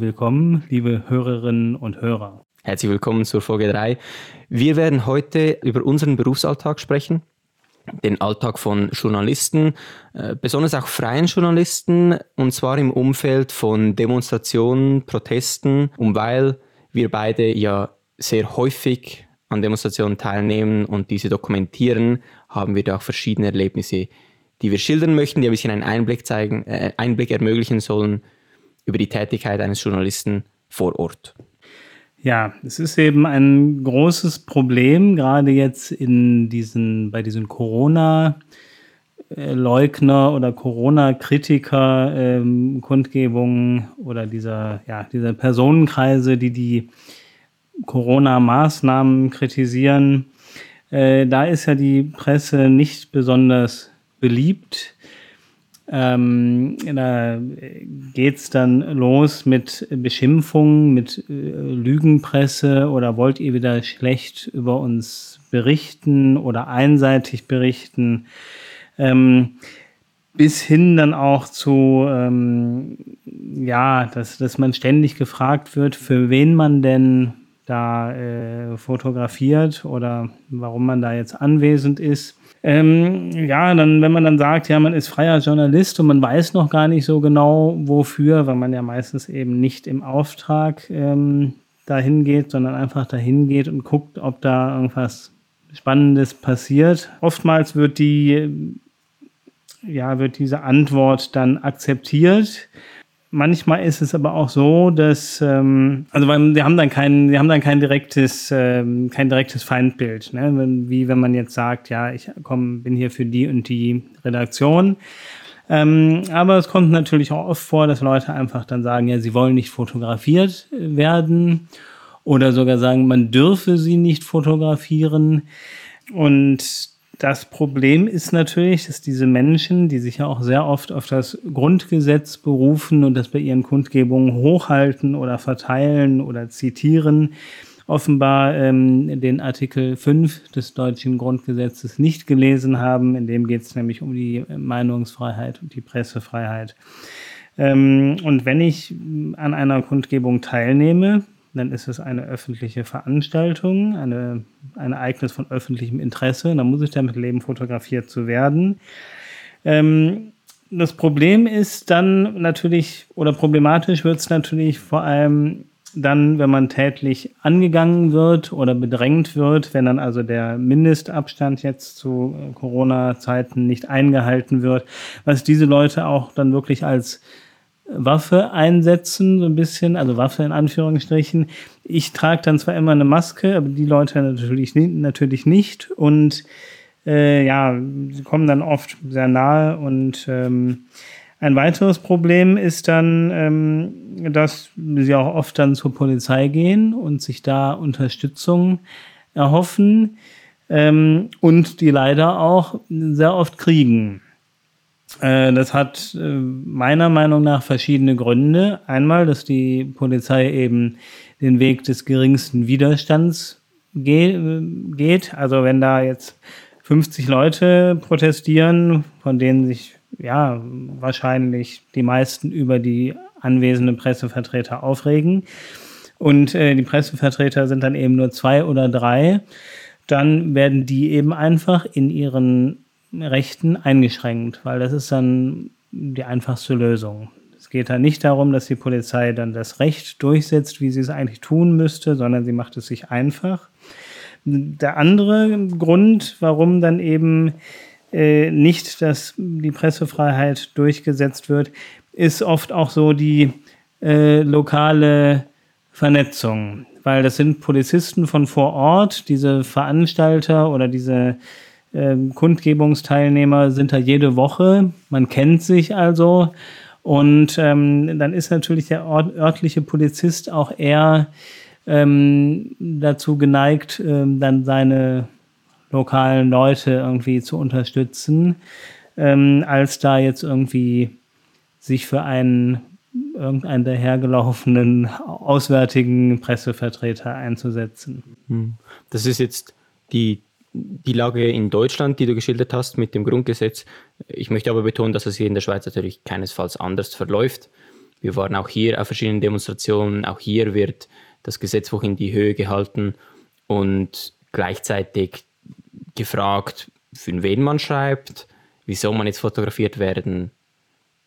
willkommen, liebe Hörerinnen und Hörer. Herzlich willkommen zur Folge 3. Wir werden heute über unseren Berufsalltag sprechen, den Alltag von Journalisten, äh, besonders auch freien Journalisten, und zwar im Umfeld von Demonstrationen, Protesten, und weil wir beide ja sehr häufig an Demonstrationen teilnehmen und diese dokumentieren, haben wir da auch verschiedene Erlebnisse, die wir schildern möchten, die ein bisschen einen Einblick zeigen, äh, Einblick ermöglichen sollen über die Tätigkeit eines Journalisten vor Ort. Ja, es ist eben ein großes Problem, gerade jetzt in diesen, bei diesen Corona- Leugner oder Corona-Kritiker ähm, Kundgebungen oder dieser, ja, dieser Personenkreise, die die Corona-Maßnahmen kritisieren. Äh, da ist ja die Presse nicht besonders beliebt. Ähm, da geht es dann los mit Beschimpfungen, mit äh, Lügenpresse oder wollt ihr wieder schlecht über uns berichten oder einseitig berichten. Ähm, bis hin dann auch zu, ähm, ja, dass, dass man ständig gefragt wird, für wen man denn da äh, fotografiert oder warum man da jetzt anwesend ist. Ähm, ja, dann, wenn man dann sagt, ja, man ist freier Journalist und man weiß noch gar nicht so genau, wofür, weil man ja meistens eben nicht im Auftrag ähm, dahin geht, sondern einfach dahin geht und guckt, ob da irgendwas Spannendes passiert. Oftmals wird die, ja, wird diese Antwort dann akzeptiert Manchmal ist es aber auch so, dass ähm, also weil wir haben dann kein, wir haben dann kein direktes, ähm, kein direktes Feindbild, ne? wie wenn man jetzt sagt, ja, ich komm, bin hier für die und die Redaktion. Ähm, aber es kommt natürlich auch oft vor, dass Leute einfach dann sagen, ja, sie wollen nicht fotografiert werden oder sogar sagen, man dürfe sie nicht fotografieren. Und das Problem ist natürlich, dass diese Menschen, die sich ja auch sehr oft auf das Grundgesetz berufen und das bei ihren Kundgebungen hochhalten oder verteilen oder zitieren, offenbar ähm, den Artikel 5 des deutschen Grundgesetzes nicht gelesen haben. In dem geht es nämlich um die Meinungsfreiheit und die Pressefreiheit. Ähm, und wenn ich an einer Kundgebung teilnehme, dann ist es eine öffentliche Veranstaltung, eine, ein Ereignis von öffentlichem Interesse. Dann muss ich damit leben, fotografiert zu werden. Ähm, das Problem ist dann natürlich, oder problematisch wird es natürlich vor allem dann, wenn man tätlich angegangen wird oder bedrängt wird, wenn dann also der Mindestabstand jetzt zu Corona-Zeiten nicht eingehalten wird, was diese Leute auch dann wirklich als Waffe einsetzen, so ein bisschen, also Waffe in Anführungsstrichen. Ich trage dann zwar immer eine Maske, aber die Leute natürlich, natürlich nicht. Und äh, ja, sie kommen dann oft sehr nahe. Und ähm, ein weiteres Problem ist dann, ähm, dass sie auch oft dann zur Polizei gehen und sich da Unterstützung erhoffen ähm, und die leider auch sehr oft kriegen. Äh, das hat äh, meiner Meinung nach verschiedene Gründe. Einmal, dass die Polizei eben den Weg des geringsten Widerstands geht. Also wenn da jetzt 50 Leute protestieren, von denen sich ja wahrscheinlich die meisten über die anwesenden Pressevertreter aufregen und äh, die Pressevertreter sind dann eben nur zwei oder drei, dann werden die eben einfach in ihren Rechten eingeschränkt, weil das ist dann die einfachste Lösung. Es geht da nicht darum, dass die Polizei dann das Recht durchsetzt, wie sie es eigentlich tun müsste, sondern sie macht es sich einfach. Der andere Grund, warum dann eben äh, nicht dass die Pressefreiheit durchgesetzt wird, ist oft auch so die äh, lokale Vernetzung, weil das sind Polizisten von vor Ort, diese Veranstalter oder diese ähm, Kundgebungsteilnehmer sind da jede Woche. Man kennt sich also. Und ähm, dann ist natürlich der ort örtliche Polizist auch eher ähm, dazu geneigt, ähm, dann seine lokalen Leute irgendwie zu unterstützen, ähm, als da jetzt irgendwie sich für einen irgendeinen dahergelaufenen auswärtigen Pressevertreter einzusetzen. Hm. Das ist jetzt die die Lage in Deutschland, die du geschildert hast mit dem Grundgesetz. Ich möchte aber betonen, dass es hier in der Schweiz natürlich keinesfalls anders verläuft. Wir waren auch hier auf verschiedenen Demonstrationen. Auch hier wird das Gesetzbuch in die Höhe gehalten und gleichzeitig gefragt, für wen man schreibt, wieso man jetzt fotografiert werden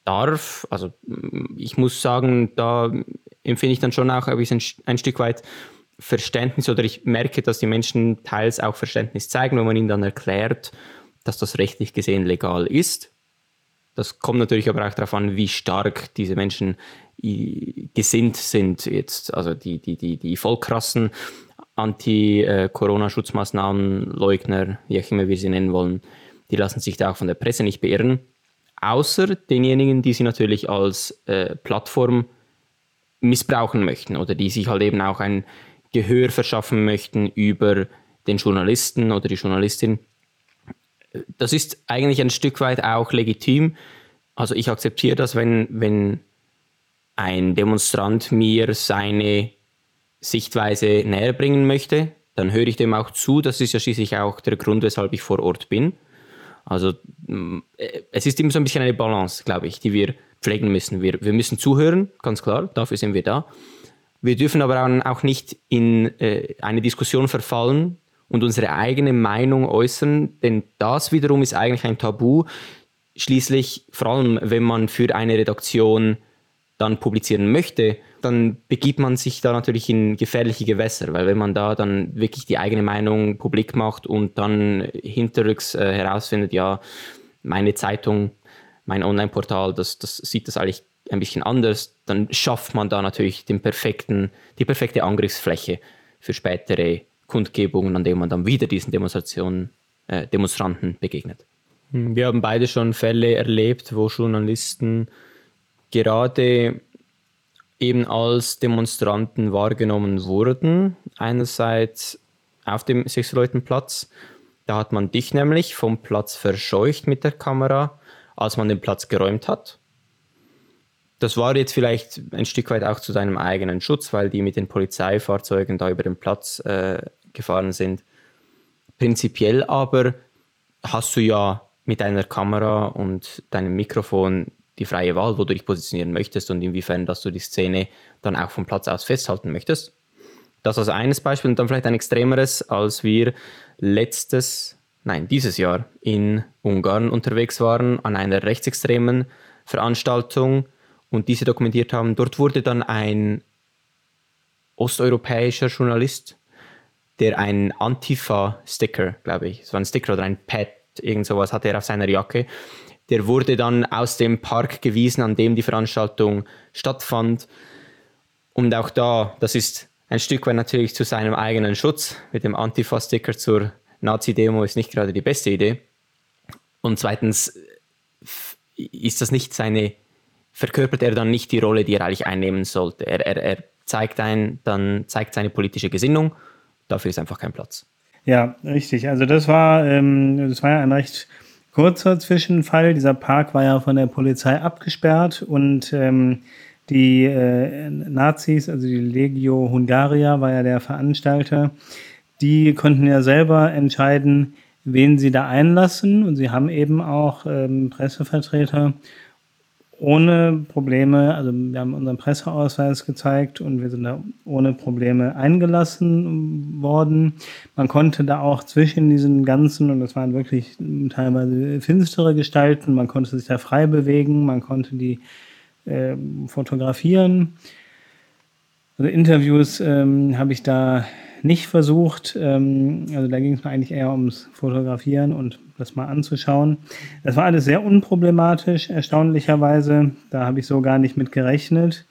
darf. Also ich muss sagen, da empfinde ich dann schon auch ein, ein Stück weit Verständnis oder ich merke, dass die Menschen teils auch Verständnis zeigen, wenn man ihnen dann erklärt, dass das rechtlich gesehen legal ist. Das kommt natürlich aber auch darauf an, wie stark diese Menschen gesinnt sind jetzt. Also die, die, die, die voll krassen Anti-Corona-Schutzmaßnahmen, Leugner, wie auch immer wir sie nennen wollen, die lassen sich da auch von der Presse nicht beirren. Außer denjenigen, die sie natürlich als äh, Plattform missbrauchen möchten oder die sich halt eben auch ein Gehör verschaffen möchten über den Journalisten oder die Journalistin. Das ist eigentlich ein Stück weit auch legitim. Also ich akzeptiere das, wenn, wenn ein Demonstrant mir seine Sichtweise näher bringen möchte, dann höre ich dem auch zu. Das ist ja schließlich auch der Grund, weshalb ich vor Ort bin. Also mm, es ist immer so ein bisschen eine Balance, glaube ich, die wir pflegen müssen. Wir, wir müssen zuhören, ganz klar, dafür sind wir da. Wir dürfen aber auch nicht in äh, eine Diskussion verfallen und unsere eigene Meinung äußern, denn das wiederum ist eigentlich ein Tabu. Schließlich, vor allem wenn man für eine Redaktion dann publizieren möchte, dann begibt man sich da natürlich in gefährliche Gewässer, weil wenn man da dann wirklich die eigene Meinung publik macht und dann hinterrücks äh, herausfindet, ja, meine Zeitung, mein Online-Portal, das, das sieht das eigentlich ein bisschen anders, dann schafft man da natürlich den perfekten, die perfekte Angriffsfläche für spätere Kundgebungen, an denen man dann wieder diesen Demonstrationen, äh, Demonstranten begegnet. Hm, wir haben beide schon Fälle erlebt, wo Journalisten gerade eben als Demonstranten wahrgenommen wurden. Einerseits auf dem Sechsleutenplatz, da hat man dich nämlich vom Platz verscheucht mit der Kamera, als man den Platz geräumt hat. Das war jetzt vielleicht ein Stück weit auch zu deinem eigenen Schutz, weil die mit den Polizeifahrzeugen da über den Platz äh, gefahren sind. Prinzipiell aber hast du ja mit deiner Kamera und deinem Mikrofon die freie Wahl, wo du dich positionieren möchtest und inwiefern, dass du die Szene dann auch vom Platz aus festhalten möchtest. Das als eines Beispiel und dann vielleicht ein extremeres, als wir letztes, nein, dieses Jahr in Ungarn unterwegs waren an einer rechtsextremen Veranstaltung und diese dokumentiert haben. Dort wurde dann ein osteuropäischer Journalist, der einen Antifa-Sticker, glaube ich, es war ein Sticker oder ein Pad, irgend sowas hatte er auf seiner Jacke der wurde dann aus dem Park gewiesen, an dem die Veranstaltung stattfand. Und auch da, das ist ein Stück weit natürlich zu seinem eigenen Schutz. Mit dem Antifa-Sticker zur Nazi-Demo ist nicht gerade die beste Idee. Und zweitens ist das nicht seine, verkörpert er dann nicht die Rolle, die er eigentlich einnehmen sollte. Er, er, er zeigt ein, dann zeigt seine politische Gesinnung. Dafür ist einfach kein Platz. Ja, richtig. Also das war, ähm, das war ja ein recht kurzer Zwischenfall. Dieser Park war ja von der Polizei abgesperrt und ähm, die äh, Nazis, also die Legio Hungaria war ja der Veranstalter, die konnten ja selber entscheiden, wen sie da einlassen und sie haben eben auch ähm, Pressevertreter ohne Probleme, also wir haben unseren Presseausweis gezeigt und wir sind da ohne Probleme eingelassen worden. Man konnte da auch zwischen diesen ganzen, und das waren wirklich teilweise finstere Gestalten, man konnte sich da frei bewegen, man konnte die äh, fotografieren. Also Interviews ähm, habe ich da nicht versucht. Ähm, also da ging es mir eigentlich eher ums Fotografieren und das mal anzuschauen. Das war alles sehr unproblematisch, erstaunlicherweise. Da habe ich so gar nicht mit gerechnet.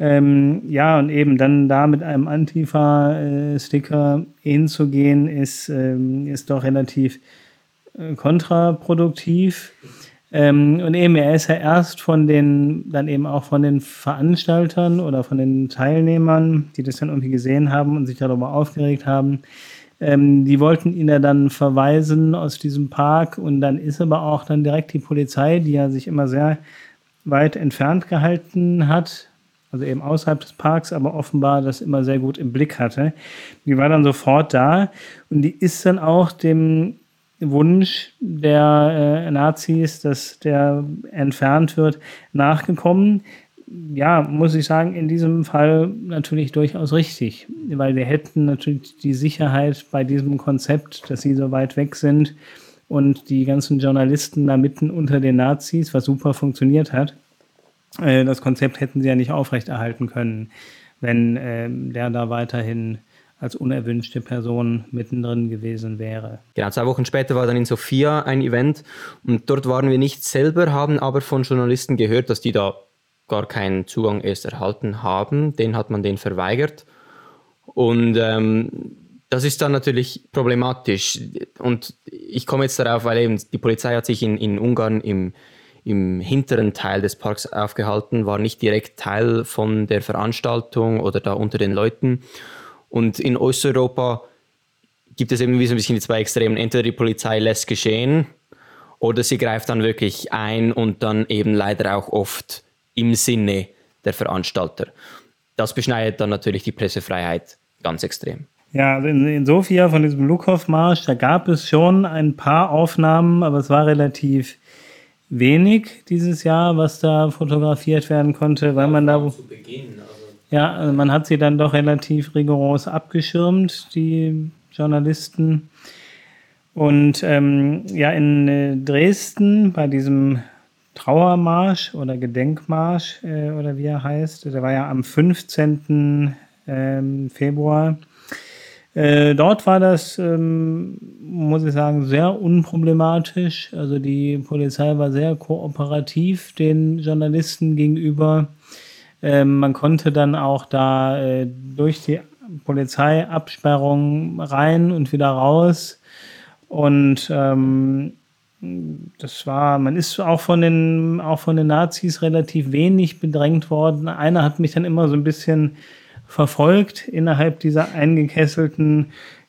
Ähm, ja, und eben dann da mit einem Antifa-Sticker hinzugehen, ist, ähm, ist doch relativ äh, kontraproduktiv. Ähm, und eben, er ist ja erst von den, dann eben auch von den Veranstaltern oder von den Teilnehmern, die das dann irgendwie gesehen haben und sich darüber aufgeregt haben, ähm, die wollten ihn ja dann verweisen aus diesem Park und dann ist aber auch dann direkt die Polizei, die ja sich immer sehr weit entfernt gehalten hat, also eben außerhalb des Parks, aber offenbar das immer sehr gut im Blick hatte. Die war dann sofort da und die ist dann auch dem Wunsch der äh, Nazis, dass der entfernt wird, nachgekommen. ja, muss ich sagen, in diesem Fall natürlich durchaus richtig, weil wir hätten natürlich die Sicherheit bei diesem Konzept, dass sie so weit weg sind und die ganzen Journalisten da mitten unter den Nazis, was super funktioniert hat, äh, das Konzept hätten sie ja nicht aufrechterhalten können, wenn äh, der da weiterhin als unerwünschte Person mittendrin gewesen wäre. Genau, zwei Wochen später war dann in Sofia ein Event und dort waren wir nicht selber, haben aber von Journalisten gehört, dass die da gar keinen Zugang erst erhalten haben. Den hat man den verweigert. Und ähm, das ist dann natürlich problematisch. Und ich komme jetzt darauf, weil eben die Polizei hat sich in, in Ungarn im, im hinteren Teil des Parks aufgehalten, war nicht direkt Teil von der Veranstaltung oder da unter den Leuten. Und in Osteuropa gibt es eben wie so ein bisschen die zwei Extremen. Entweder die Polizei lässt geschehen oder sie greift dann wirklich ein und dann eben leider auch oft im Sinne der Veranstalter. Das beschneidet dann natürlich die Pressefreiheit ganz extrem. Ja, also in, in Sofia von diesem Lukow-Marsch, da gab es schon ein paar Aufnahmen, aber es war relativ wenig dieses Jahr, was da fotografiert werden konnte, weil man da. Zu Beginn, also ja, also man hat sie dann doch relativ rigoros abgeschirmt, die Journalisten. Und ähm, ja, in äh, Dresden bei diesem Trauermarsch oder Gedenkmarsch äh, oder wie er heißt, der war ja am 15. Ähm, Februar. Äh, dort war das, ähm, muss ich sagen, sehr unproblematisch. Also die Polizei war sehr kooperativ den Journalisten gegenüber. Ähm, man konnte dann auch da äh, durch die Polizeiabsperrung rein und wieder raus. Und ähm, das war, man ist auch von den, auch von den Nazis relativ wenig bedrängt worden. Einer hat mich dann immer so ein bisschen verfolgt innerhalb dieser eingekesselten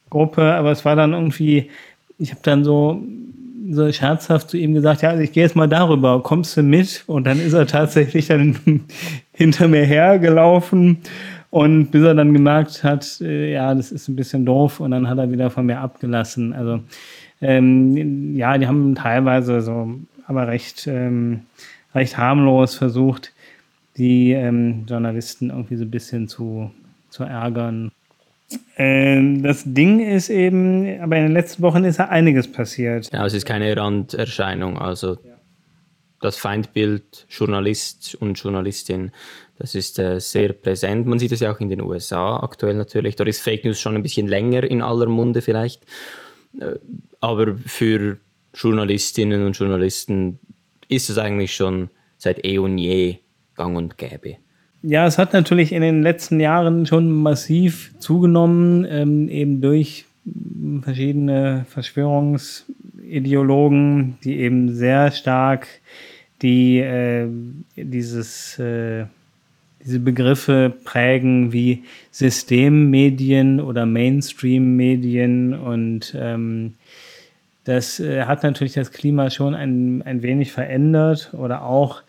Gruppe, aber es war dann irgendwie, ich habe dann so, so scherzhaft zu ihm gesagt, ja, also ich gehe jetzt mal darüber, kommst du mit? Und dann ist er tatsächlich dann hinter mir hergelaufen und bis er dann gemerkt hat, äh, ja, das ist ein bisschen doof und dann hat er wieder von mir abgelassen. Also ähm, ja, die haben teilweise so, aber recht, ähm, recht harmlos versucht, die ähm, Journalisten irgendwie so ein bisschen zu, zu ärgern. Ähm, das Ding ist eben, aber in den letzten Wochen ist ja einiges passiert. Ja, es ist keine Randerscheinung. Also das Feindbild Journalist und Journalistin, das ist äh, sehr präsent. Man sieht es ja auch in den USA aktuell natürlich. Da ist Fake News schon ein bisschen länger in aller Munde vielleicht. Äh, aber für Journalistinnen und Journalisten ist es eigentlich schon seit eh und je gang und gäbe. Ja, es hat natürlich in den letzten Jahren schon massiv zugenommen, ähm, eben durch verschiedene Verschwörungsideologen, die eben sehr stark die äh, dieses äh, diese Begriffe prägen wie Systemmedien oder Mainstream-Medien und ähm, das äh, hat natürlich das Klima schon ein, ein wenig verändert oder auch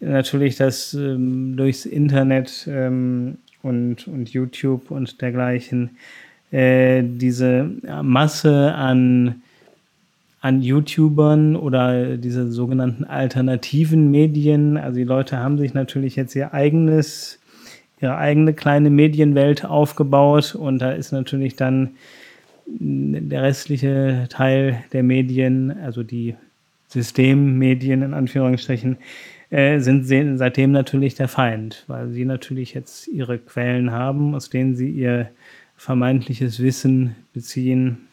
natürlich das ähm, durchs Internet ähm, und, und YouTube und dergleichen äh, diese Masse an, an YouTubern oder diese sogenannten alternativen Medien. Also die Leute haben sich natürlich jetzt ihr eigenes, ihre eigene kleine Medienwelt aufgebaut und da ist natürlich dann der restliche Teil der Medien, also die Systemmedien in Anführungsstrichen, äh, sind seitdem natürlich der Feind, weil sie natürlich jetzt ihre Quellen haben, aus denen sie ihr vermeintliches Wissen beziehen.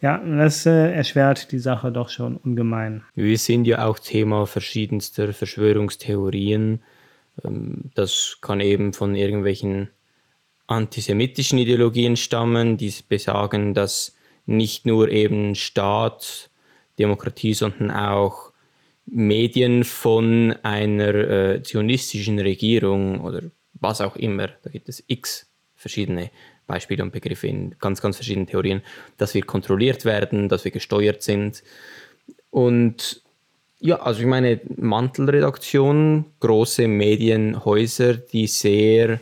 Ja, das äh, erschwert die Sache doch schon ungemein. Wir sind ja auch Thema verschiedenster Verschwörungstheorien. Ähm, das kann eben von irgendwelchen antisemitischen Ideologien stammen, die besagen, dass nicht nur eben Staat, Demokratie, sondern auch Medien von einer äh, zionistischen Regierung oder was auch immer, da gibt es x verschiedene Beispiele und Begriffe in ganz, ganz verschiedenen Theorien, dass wir kontrolliert werden, dass wir gesteuert sind. Und ja, also ich meine, Mantelredaktion, große Medienhäuser, die sehr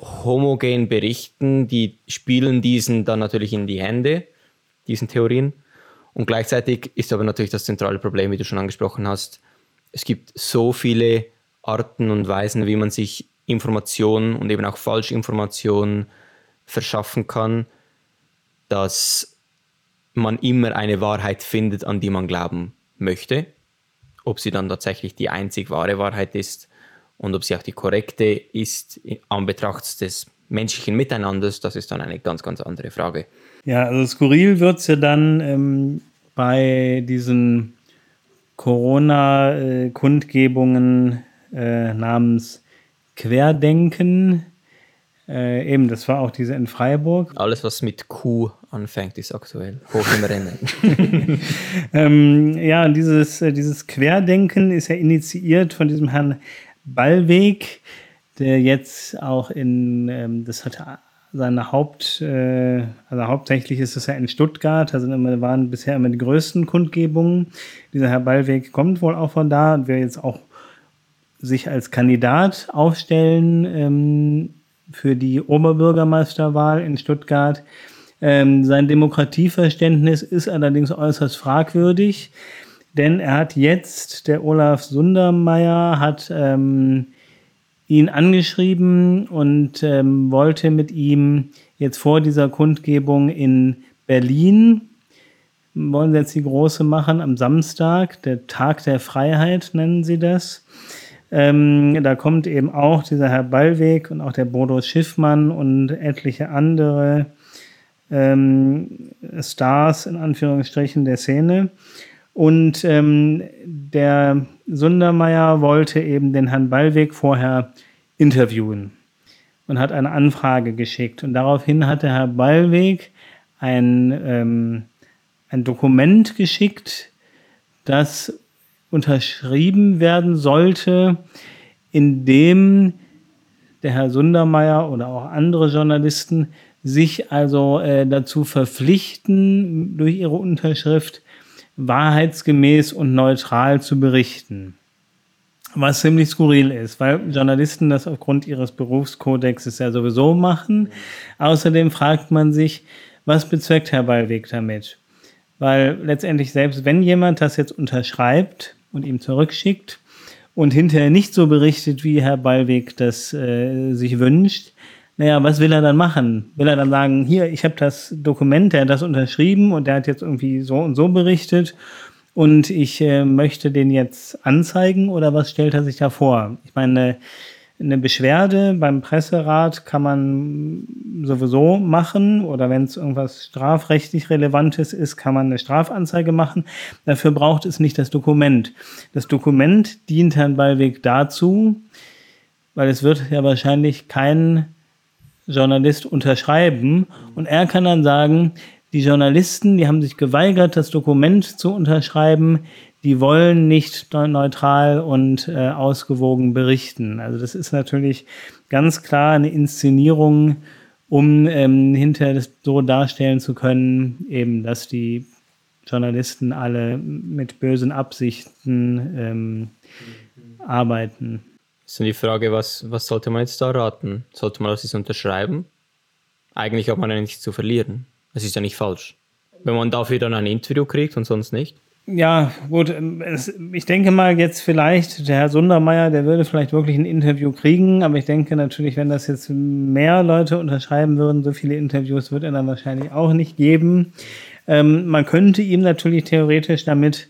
homogen berichten, die spielen diesen dann natürlich in die Hände, diesen Theorien. Und gleichzeitig ist aber natürlich das zentrale Problem, wie du schon angesprochen hast, es gibt so viele Arten und Weisen, wie man sich Informationen und eben auch Falschinformationen verschaffen kann, dass man immer eine Wahrheit findet, an die man glauben möchte. Ob sie dann tatsächlich die einzig wahre Wahrheit ist und ob sie auch die korrekte ist, an Betracht des menschlichen Miteinanders, das ist dann eine ganz, ganz andere Frage. Ja, also skurril wird es ja dann ähm, bei diesen Corona-Kundgebungen äh, namens Querdenken. Äh, eben, das war auch diese in Freiburg. Alles, was mit Q anfängt, ist aktuell hoch im Rennen. ähm, ja, dieses, äh, dieses Querdenken ist ja initiiert von diesem Herrn Ballweg, der jetzt auch in, ähm, das hat seine Haupt, äh, also hauptsächlich ist es ja in Stuttgart, da sind immer, waren bisher immer die größten Kundgebungen. Dieser Herr Ballweg kommt wohl auch von da und will jetzt auch sich als Kandidat aufstellen ähm, für die Oberbürgermeisterwahl in Stuttgart. Ähm, sein Demokratieverständnis ist allerdings äußerst fragwürdig, denn er hat jetzt, der Olaf Sundermeier hat ähm, ihn angeschrieben und ähm, wollte mit ihm jetzt vor dieser Kundgebung in Berlin, wollen sie jetzt die große machen, am Samstag, der Tag der Freiheit nennen sie das. Ähm, da kommt eben auch dieser Herr Ballweg und auch der Bodo Schiffmann und etliche andere ähm, Stars in Anführungsstrichen der Szene. Und ähm, der Sundermeier wollte eben den Herrn Ballweg vorher interviewen und hat eine Anfrage geschickt. Und daraufhin hat der Herr Ballweg ein, ähm, ein Dokument geschickt, das unterschrieben werden sollte, in dem der Herr Sundermeier oder auch andere Journalisten sich also äh, dazu verpflichten, durch ihre Unterschrift wahrheitsgemäß und neutral zu berichten. Was ziemlich skurril ist, weil Journalisten das aufgrund ihres Berufskodexes ja sowieso machen. Außerdem fragt man sich, was bezweckt Herr Ballweg damit? Weil letztendlich selbst wenn jemand das jetzt unterschreibt und ihm zurückschickt und hinterher nicht so berichtet, wie Herr Ballweg das äh, sich wünscht, naja, was will er dann machen? Will er dann sagen, hier, ich habe das Dokument, der hat das unterschrieben und der hat jetzt irgendwie so und so berichtet und ich äh, möchte den jetzt anzeigen oder was stellt er sich da vor? Ich meine, eine Beschwerde beim Presserat kann man sowieso machen oder wenn es irgendwas strafrechtlich Relevantes ist, kann man eine Strafanzeige machen. Dafür braucht es nicht das Dokument. Das Dokument dient Herrn Ballweg dazu, weil es wird ja wahrscheinlich kein Journalist unterschreiben und er kann dann sagen, die Journalisten, die haben sich geweigert, das Dokument zu unterschreiben, die wollen nicht neutral und äh, ausgewogen berichten. Also das ist natürlich ganz klar eine Inszenierung, um ähm, hinterher das so darstellen zu können, eben, dass die Journalisten alle mit bösen Absichten ähm, arbeiten ist dann die Frage, was, was sollte man jetzt da raten? Sollte man das unterschreiben? Eigentlich hat man ja nichts zu verlieren. Es ist ja nicht falsch. Wenn man dafür dann ein Interview kriegt und sonst nicht. Ja, gut. Es, ich denke mal jetzt vielleicht, der Herr Sundermeier, der würde vielleicht wirklich ein Interview kriegen, aber ich denke natürlich, wenn das jetzt mehr Leute unterschreiben würden, so viele Interviews wird er dann wahrscheinlich auch nicht geben. Ähm, man könnte ihm natürlich theoretisch damit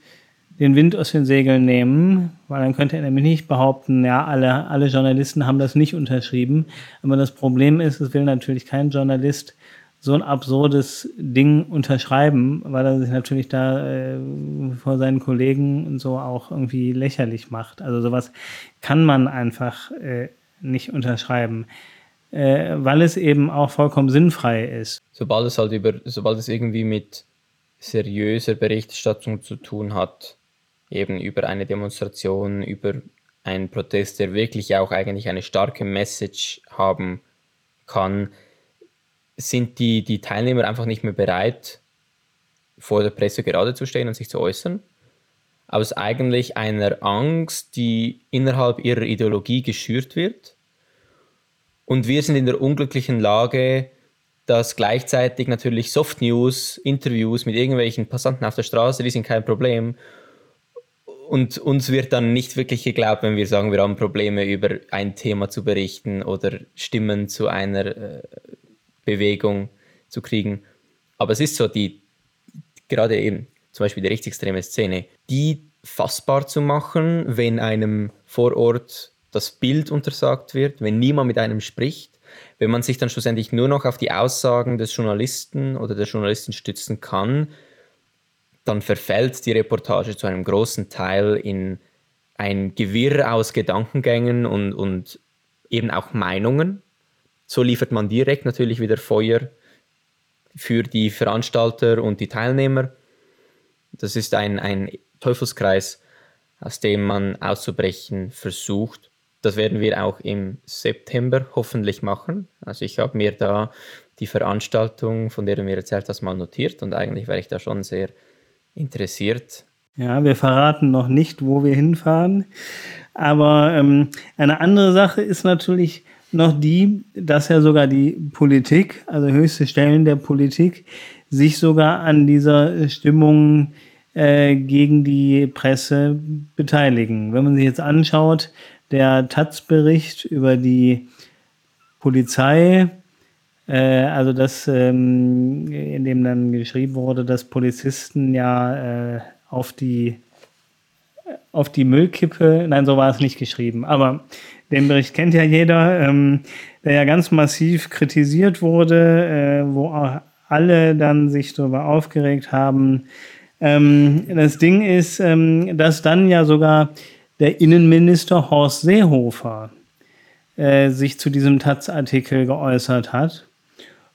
den Wind aus den Segeln nehmen, weil dann könnte er nämlich nicht behaupten, ja, alle, alle Journalisten haben das nicht unterschrieben. Aber das Problem ist, es will natürlich kein Journalist so ein absurdes Ding unterschreiben, weil er sich natürlich da äh, vor seinen Kollegen und so auch irgendwie lächerlich macht. Also sowas kann man einfach äh, nicht unterschreiben, äh, weil es eben auch vollkommen sinnfrei ist. Sobald es halt über, sobald es irgendwie mit seriöser Berichterstattung zu tun hat, eben über eine Demonstration, über einen Protest, der wirklich auch eigentlich eine starke Message haben kann, sind die, die Teilnehmer einfach nicht mehr bereit, vor der Presse gerade zu stehen und sich zu äußern. Aus eigentlich einer Angst, die innerhalb ihrer Ideologie geschürt wird. Und wir sind in der unglücklichen Lage, dass gleichzeitig natürlich Soft News, Interviews mit irgendwelchen Passanten auf der Straße, die sind kein Problem und uns wird dann nicht wirklich geglaubt, wenn wir sagen, wir haben Probleme über ein Thema zu berichten oder Stimmen zu einer äh, Bewegung zu kriegen. Aber es ist so, die gerade eben zum Beispiel die rechtsextreme Szene, die fassbar zu machen, wenn einem vor Ort das Bild untersagt wird, wenn niemand mit einem spricht, wenn man sich dann schlussendlich nur noch auf die Aussagen des Journalisten oder der Journalistin stützen kann, dann verfällt die Reportage zu einem großen Teil in ein Gewirr aus Gedankengängen und, und eben auch Meinungen. So liefert man direkt natürlich wieder Feuer für die Veranstalter und die Teilnehmer. Das ist ein, ein Teufelskreis, aus dem man auszubrechen versucht. Das werden wir auch im September hoffentlich machen. Also ich habe mir da die Veranstaltung, von der du mir erzählt hast, mal notiert und eigentlich wäre ich da schon sehr interessiert. Ja, wir verraten noch nicht, wo wir hinfahren. Aber ähm, eine andere Sache ist natürlich noch die, dass ja sogar die Politik, also höchste Stellen der Politik, sich sogar an dieser Stimmung äh, gegen die Presse beteiligen. Wenn man sich jetzt anschaut, der Taz-Bericht über die Polizei, äh, also das, ähm, in dem dann geschrieben wurde, dass Polizisten ja äh, auf die auf die Müllkippe, nein, so war es nicht geschrieben, aber den Bericht kennt ja jeder, ähm, der ja ganz massiv kritisiert wurde, äh, wo auch alle dann sich darüber aufgeregt haben. Ähm, das Ding ist, ähm, dass dann ja sogar der Innenminister Horst Seehofer äh, sich zu diesem Taz-Artikel geäußert hat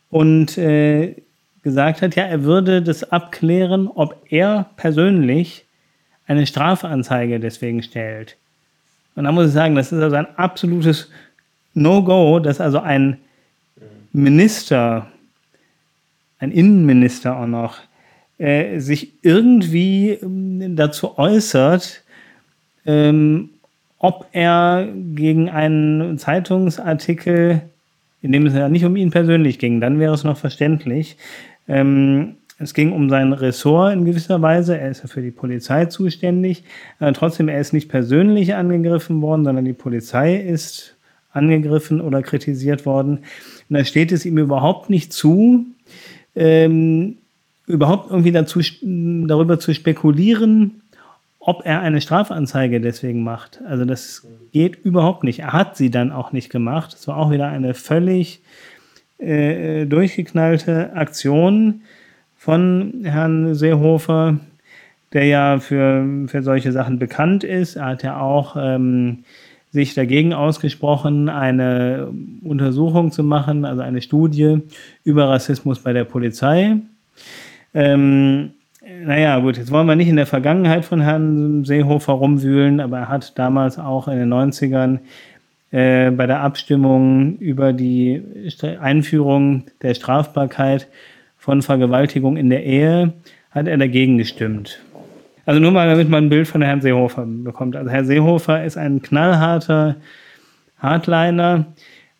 und äh, gesagt hat, ja, er würde das abklären, ob er persönlich eine Strafanzeige deswegen stellt. Und da muss ich sagen, das ist also ein absolutes No-Go, dass also ein Minister, ein Innenminister auch noch, äh, sich irgendwie ähm, dazu äußert, ähm, ob er gegen einen Zeitungsartikel, in dem es ja nicht um ihn persönlich ging, dann wäre es noch verständlich. Ähm, es ging um sein Ressort in gewisser Weise. Er ist ja für die Polizei zuständig. Aber trotzdem, er ist nicht persönlich angegriffen worden, sondern die Polizei ist angegriffen oder kritisiert worden. Und da steht es ihm überhaupt nicht zu, ähm, überhaupt irgendwie dazu, darüber zu spekulieren, ob er eine Strafanzeige deswegen macht. Also das geht überhaupt nicht. Er hat sie dann auch nicht gemacht. Es war auch wieder eine völlig äh, durchgeknallte Aktion von Herrn Seehofer, der ja für, für solche Sachen bekannt ist. Er hat ja auch ähm, sich dagegen ausgesprochen, eine Untersuchung zu machen, also eine Studie über Rassismus bei der Polizei. Ähm, naja, gut, jetzt wollen wir nicht in der Vergangenheit von Herrn Seehofer rumwühlen, aber er hat damals auch in den 90ern äh, bei der Abstimmung über die Einführung der Strafbarkeit von Vergewaltigung in der Ehe, hat er dagegen gestimmt. Also nur mal, damit man ein Bild von Herrn Seehofer bekommt. Also Herr Seehofer ist ein knallharter Hardliner,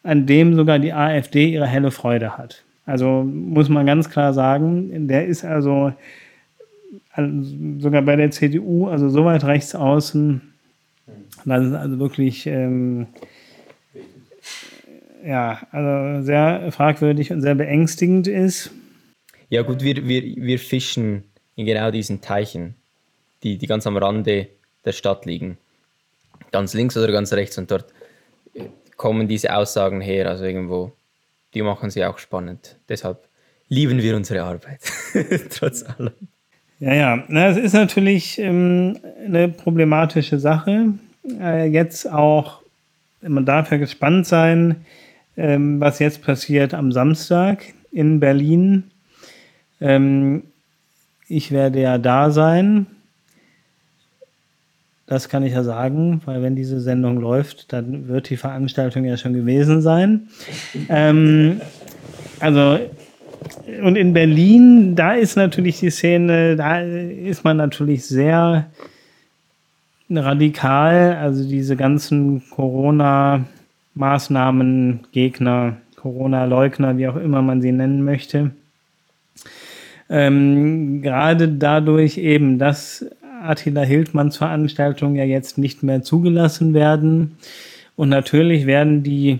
an dem sogar die AfD ihre helle Freude hat. Also muss man ganz klar sagen, der ist also sogar bei der CDU, also so weit rechts außen, dass es also wirklich ähm, ja, also sehr fragwürdig und sehr beängstigend ist. Ja gut, wir, wir, wir fischen in genau diesen Teichen, die, die ganz am Rande der Stadt liegen. Ganz links oder ganz rechts und dort kommen diese Aussagen her, also irgendwo die machen sie auch spannend. Deshalb lieben wir unsere Arbeit, trotz allem. Ja, ja, Na, es ist natürlich ähm, eine problematische Sache. Äh, jetzt auch, man darf ja gespannt sein, ähm, was jetzt passiert am Samstag in Berlin. Ähm, ich werde ja da sein. Das kann ich ja sagen, weil wenn diese Sendung läuft, dann wird die Veranstaltung ja schon gewesen sein. Ähm, also, und in Berlin, da ist natürlich die Szene, da ist man natürlich sehr radikal. Also diese ganzen Corona-Maßnahmen, Gegner, Corona-Leugner, wie auch immer man sie nennen möchte. Ähm, gerade dadurch eben, dass Attila Hildmanns Veranstaltungen ja jetzt nicht mehr zugelassen werden. Und natürlich werden die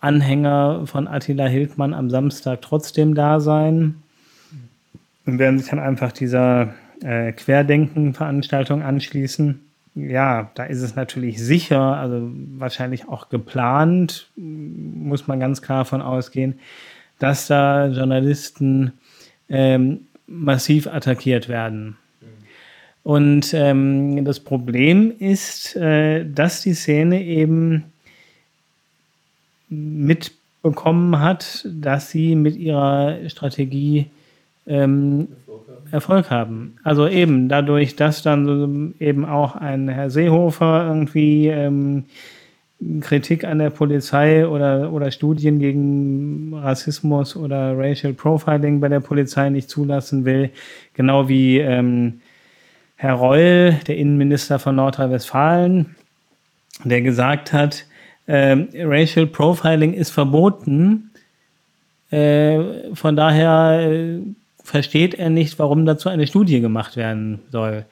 Anhänger von Attila Hildmann am Samstag trotzdem da sein und werden sich dann einfach dieser äh, Querdenken-Veranstaltung anschließen. Ja, da ist es natürlich sicher, also wahrscheinlich auch geplant, muss man ganz klar von ausgehen, dass da Journalisten ähm, massiv attackiert werden. Und ähm, das Problem ist, äh, dass die Szene eben mitbekommen hat, dass sie mit ihrer Strategie ähm, Erfolg haben. Also eben dadurch, dass dann eben auch ein Herr Seehofer irgendwie ähm, Kritik an der Polizei oder, oder Studien gegen Rassismus oder Racial Profiling bei der Polizei nicht zulassen will, genau wie ähm, Herr Reul, der Innenminister von Nordrhein-Westfalen, der gesagt hat, äh, Racial Profiling ist verboten. Äh, von daher äh, versteht er nicht, warum dazu eine Studie gemacht werden soll.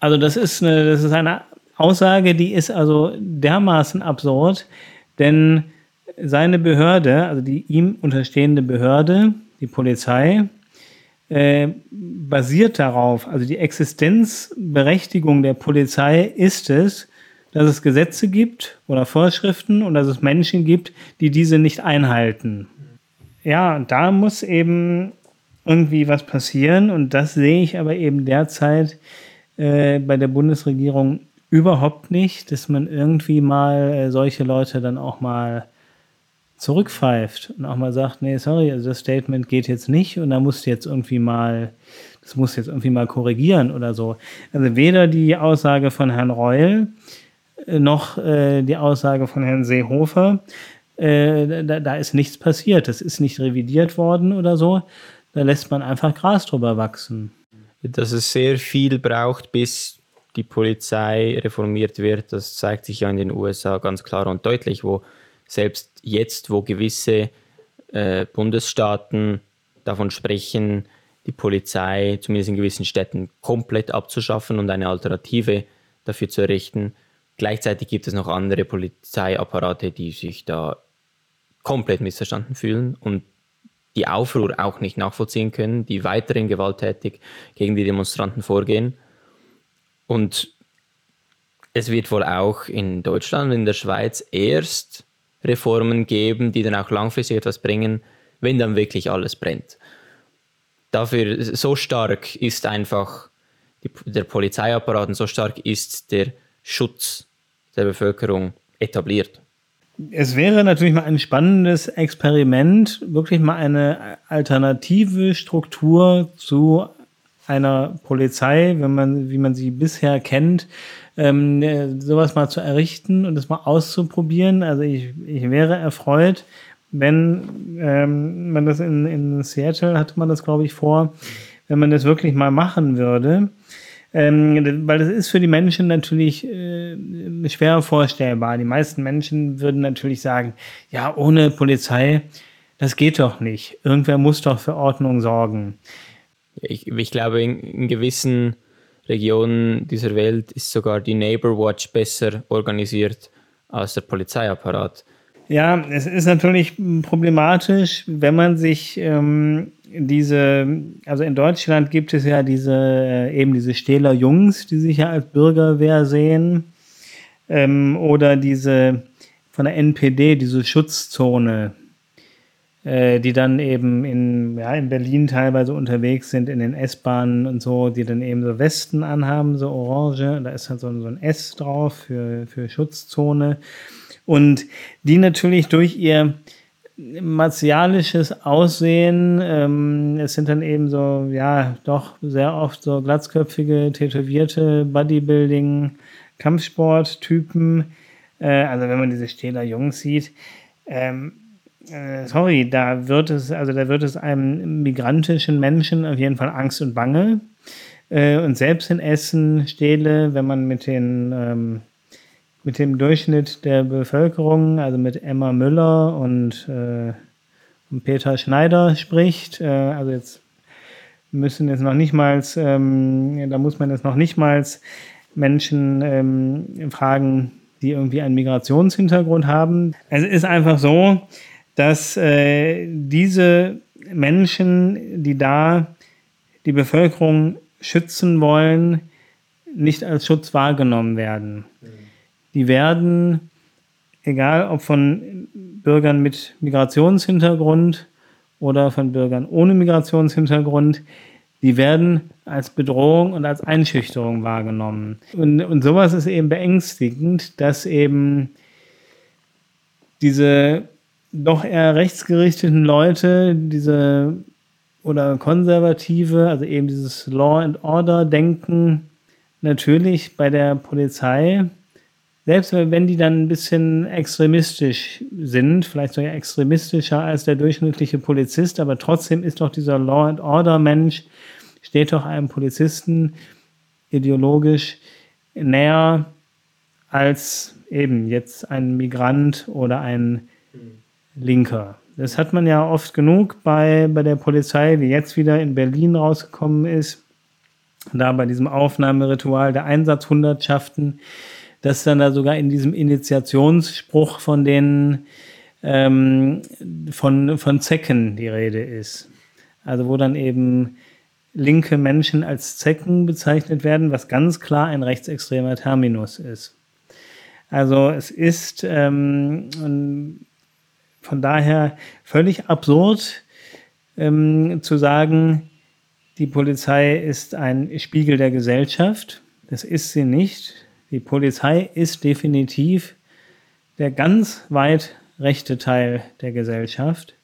Also das ist eine, das ist eine Aussage, die ist also dermaßen absurd, denn seine Behörde, also die ihm unterstehende Behörde, die Polizei, äh, basiert darauf, also die Existenzberechtigung der Polizei ist es, dass es Gesetze gibt oder Vorschriften und dass es Menschen gibt, die diese nicht einhalten. Ja, da muss eben irgendwie was passieren und das sehe ich aber eben derzeit äh, bei der Bundesregierung überhaupt nicht, dass man irgendwie mal äh, solche Leute dann auch mal zurückpfeift und auch mal sagt, nee, sorry, also das Statement geht jetzt nicht und da musst du jetzt irgendwie mal, das musst du jetzt irgendwie mal korrigieren oder so. Also weder die Aussage von Herrn Reul äh, noch äh, die Aussage von Herrn Seehofer, äh, da, da ist nichts passiert, das ist nicht revidiert worden oder so, da lässt man einfach Gras drüber wachsen. Dass es sehr viel braucht, bis die Polizei reformiert wird, das zeigt sich ja in den USA ganz klar und deutlich, wo selbst jetzt, wo gewisse äh, Bundesstaaten davon sprechen, die Polizei zumindest in gewissen Städten komplett abzuschaffen und eine Alternative dafür zu errichten. Gleichzeitig gibt es noch andere Polizeiapparate, die sich da komplett missverstanden fühlen und die Aufruhr auch nicht nachvollziehen können, die weiterhin gewalttätig gegen die Demonstranten vorgehen. Und es wird wohl auch in Deutschland und in der Schweiz erst Reformen geben, die dann auch langfristig etwas bringen, wenn dann wirklich alles brennt. Dafür so stark ist einfach die, der Polizeiapparat und so stark ist der Schutz der Bevölkerung etabliert es wäre natürlich mal ein spannendes Experiment, wirklich mal eine alternative Struktur zu einer Polizei, wenn man, wie man sie bisher kennt, ähm, sowas mal zu errichten und das mal auszuprobieren. Also ich, ich wäre erfreut, wenn ähm, man das in, in Seattle hatte man das, glaube ich, vor, wenn man das wirklich mal machen würde. Ähm, weil das ist für die Menschen natürlich äh, schwer vorstellbar. Die meisten Menschen würden natürlich sagen, ja, ohne Polizei, das geht doch nicht. Irgendwer muss doch für Ordnung sorgen. Ich, ich glaube, in, in gewissen Regionen dieser Welt ist sogar die Neighbor Watch besser organisiert als der Polizeiapparat. Ja, es ist natürlich problematisch, wenn man sich ähm, diese, also in Deutschland gibt es ja diese, äh, eben diese Stähler Jungs, die sich ja als Bürgerwehr sehen, ähm, oder diese von der NPD, diese Schutzzone, äh, die dann eben in, ja, in Berlin teilweise unterwegs sind, in den S-Bahnen und so, die dann eben so Westen anhaben, so orange, da ist halt so, so ein S drauf für, für Schutzzone. Und die natürlich durch ihr martialisches Aussehen. Ähm, es sind dann eben so, ja, doch sehr oft so glatzköpfige, tätowierte Bodybuilding, Kampfsport-Typen. Äh, also wenn man diese Stähler Jungs sieht, ähm, äh, sorry, da wird es, also da wird es einem migrantischen Menschen auf jeden Fall Angst und Bange. Äh, und selbst in Essen, Stähle, wenn man mit den ähm, mit dem Durchschnitt der Bevölkerung, also mit Emma Müller und, äh, und Peter Schneider spricht. Äh, also jetzt müssen jetzt noch nicht mal, ähm, da muss man jetzt noch nicht mal Menschen ähm, fragen, die irgendwie einen Migrationshintergrund haben. Es ist einfach so, dass äh, diese Menschen, die da die Bevölkerung schützen wollen, nicht als Schutz wahrgenommen werden. Die werden, egal ob von Bürgern mit Migrationshintergrund oder von Bürgern ohne Migrationshintergrund, die werden als Bedrohung und als Einschüchterung wahrgenommen. Und, und sowas ist eben beängstigend, dass eben diese doch eher rechtsgerichteten Leute, diese oder konservative, also eben dieses Law and Order Denken, natürlich bei der Polizei, selbst wenn die dann ein bisschen extremistisch sind, vielleicht sogar extremistischer als der durchschnittliche Polizist, aber trotzdem ist doch dieser Law and Order Mensch, steht doch einem Polizisten ideologisch näher als eben jetzt ein Migrant oder ein Linker. Das hat man ja oft genug bei, bei der Polizei, wie jetzt wieder in Berlin rausgekommen ist, da bei diesem Aufnahmeritual der Einsatzhundertschaften, dass dann da sogar in diesem Initiationsspruch von den ähm, von, von Zecken die Rede ist. Also wo dann eben linke Menschen als Zecken bezeichnet werden, was ganz klar ein rechtsextremer Terminus ist. Also es ist ähm, von daher völlig absurd ähm, zu sagen, die Polizei ist ein Spiegel der Gesellschaft. Das ist sie nicht. Die Polizei ist definitiv der ganz weit rechte Teil der Gesellschaft.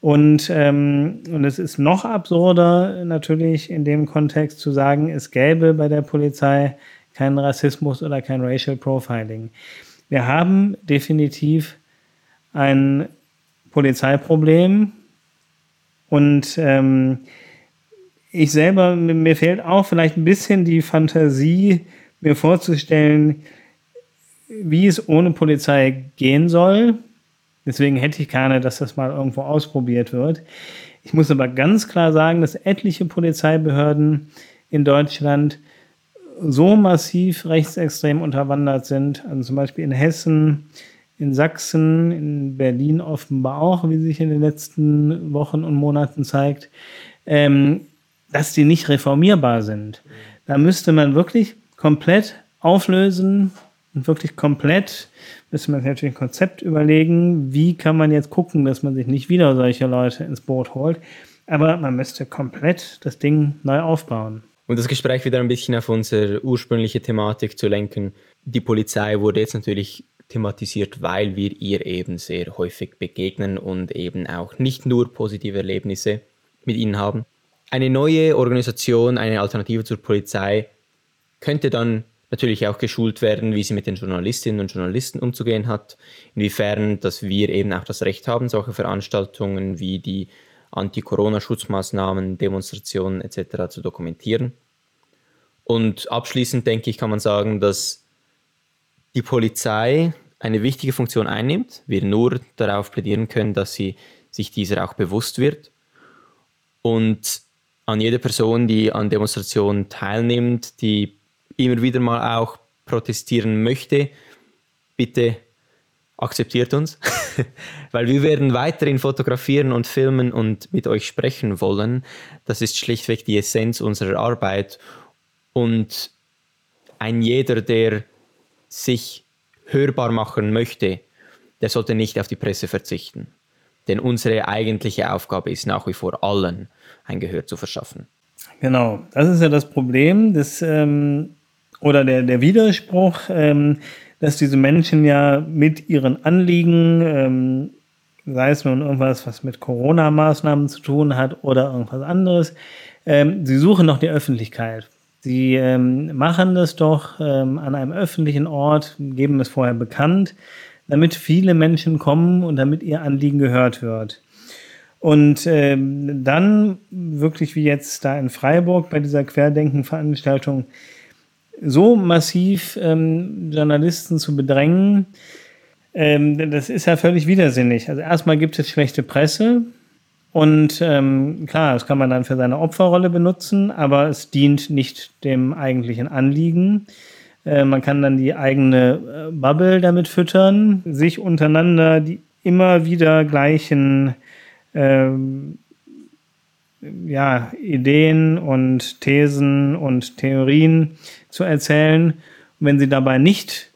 Und, ähm, und es ist noch absurder natürlich in dem Kontext zu sagen, es gäbe bei der Polizei keinen Rassismus oder kein Racial Profiling. Wir haben definitiv ein Polizeiproblem und ähm, ich selber, mir fehlt auch vielleicht ein bisschen die Fantasie, mir vorzustellen, wie es ohne Polizei gehen soll. Deswegen hätte ich gerne, dass das mal irgendwo ausprobiert wird. Ich muss aber ganz klar sagen, dass etliche Polizeibehörden in Deutschland so massiv rechtsextrem unterwandert sind, also zum Beispiel in Hessen, in Sachsen, in Berlin offenbar auch, wie sich in den letzten Wochen und Monaten zeigt, ähm, dass die nicht reformierbar sind. Da müsste man wirklich komplett auflösen und wirklich komplett müsste man sich natürlich ein Konzept überlegen, wie kann man jetzt gucken, dass man sich nicht wieder solche Leute ins Boot holt. Aber man müsste komplett das Ding neu aufbauen. Und das Gespräch wieder ein bisschen auf unsere ursprüngliche Thematik zu lenken. Die Polizei wurde jetzt natürlich thematisiert, weil wir ihr eben sehr häufig begegnen und eben auch nicht nur positive Erlebnisse mit ihnen haben. Eine neue Organisation, eine Alternative zur Polizei könnte dann natürlich auch geschult werden, wie sie mit den Journalistinnen und Journalisten umzugehen hat, inwiefern, dass wir eben auch das Recht haben, solche Veranstaltungen wie die Anti-Corona-Schutzmaßnahmen, Demonstrationen etc. zu dokumentieren. Und abschließend denke ich, kann man sagen, dass die Polizei eine wichtige Funktion einnimmt, wir nur darauf plädieren können, dass sie sich dieser auch bewusst wird und an jede Person, die an Demonstrationen teilnimmt, die immer wieder mal auch protestieren möchte, bitte akzeptiert uns, weil wir werden weiterhin fotografieren und filmen und mit euch sprechen wollen. Das ist schlichtweg die Essenz unserer Arbeit und ein jeder, der sich hörbar machen möchte, der sollte nicht auf die Presse verzichten. Denn unsere eigentliche Aufgabe ist nach wie vor allen ein Gehör zu verschaffen. Genau, das ist ja das Problem des, ähm, oder der, der Widerspruch, ähm, dass diese Menschen ja mit ihren Anliegen, ähm, sei es nun irgendwas, was mit Corona-Maßnahmen zu tun hat oder irgendwas anderes, ähm, sie suchen noch die Öffentlichkeit. Sie ähm, machen das doch ähm, an einem öffentlichen Ort, geben es vorher bekannt, damit viele Menschen kommen und damit ihr Anliegen gehört wird. Und ähm, dann wirklich wie jetzt da in Freiburg bei dieser Querdenken-Veranstaltung so massiv ähm, Journalisten zu bedrängen, ähm, das ist ja völlig widersinnig. Also erstmal gibt es schlechte Presse Und ähm, klar, das kann man dann für seine Opferrolle benutzen, aber es dient nicht dem eigentlichen Anliegen. Äh, man kann dann die eigene äh, Bubble damit füttern, sich untereinander die immer wieder gleichen ähm, ja, Ideen und Thesen und Theorien zu erzählen. Und wenn sie dabei nicht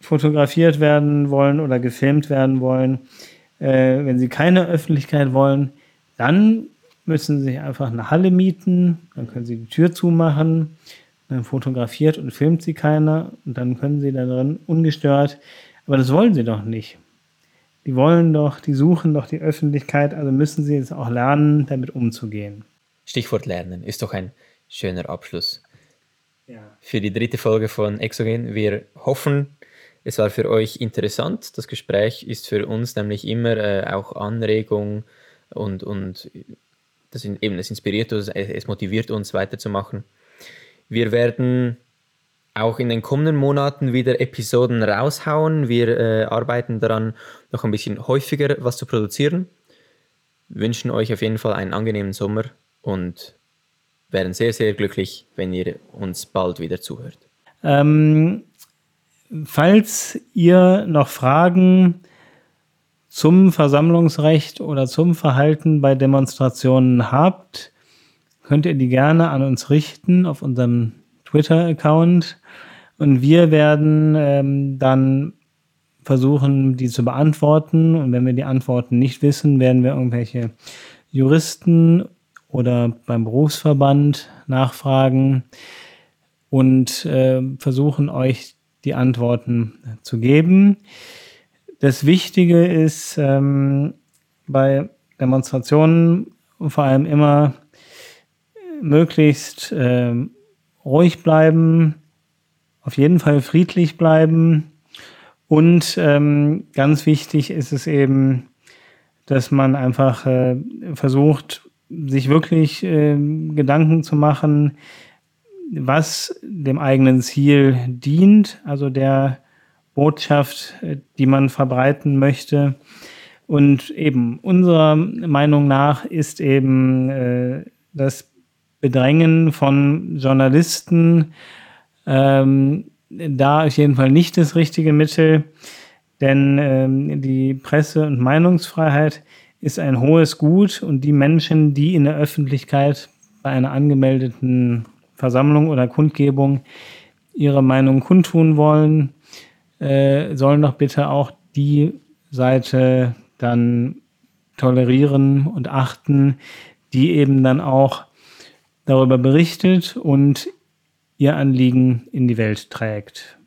fotografiert werden wollen oder gefilmt werden wollen, äh, wenn sie keine Öffentlichkeit wollen, dann müssen sie sich einfach eine Halle mieten, dann können sie die Tür zumachen, dann fotografiert und filmt sie keiner und dann können sie da drin ungestört. Aber das wollen sie doch nicht. Die wollen doch, die suchen doch die Öffentlichkeit, also müssen sie jetzt auch lernen, damit umzugehen. Stichwort Lernen ist doch ein schöner Abschluss. Ja. Für die dritte Folge von Exogen. Wir hoffen, es war für euch interessant. Das Gespräch ist für uns nämlich immer äh, auch Anregung und, und das, eben, es inspiriert uns, es motiviert uns weiterzumachen. Wir werden auch in den kommenden Monaten wieder Episoden raushauen. Wir äh, arbeiten daran, noch ein bisschen häufiger was zu produzieren. Wünschen euch auf jeden Fall einen angenehmen Sommer und wären sehr, sehr glücklich, wenn ihr uns bald wieder zuhört. Ähm, falls ihr noch Fragen zum Versammlungsrecht oder zum Verhalten bei Demonstrationen habt, könnt ihr die gerne an uns richten auf unserem Twitter-Account. Und wir werden ähm, dann versuchen, die zu beantworten. Und wenn wir die Antworten nicht wissen, werden wir irgendwelche Juristen oder beim Berufsverband nachfragen und äh, versuchen euch die Antworten zu geben. Das Wichtige ist ähm, bei Demonstrationen vor allem immer möglichst äh, ruhig bleiben, auf jeden Fall friedlich bleiben. Und ähm, ganz wichtig ist es eben, dass man einfach äh, versucht, sich wirklich äh, Gedanken zu machen, was dem eigenen Ziel dient, also der Botschaft, äh, die man verbreiten möchte. Und eben unserer Meinung nach ist eben äh, das Bedrängen von Journalisten ähm, da auf jeden Fall nicht das richtige Mittel, denn ähm, die Presse- und Meinungsfreiheit ist ein hohes Gut und die Menschen, die in der Öffentlichkeit bei einer angemeldeten Versammlung oder Kundgebung ihre Meinung kundtun wollen, äh, sollen doch bitte auch die Seite dann tolerieren und achten, die eben dann auch darüber berichtet und ihr Anliegen in die Welt trägt.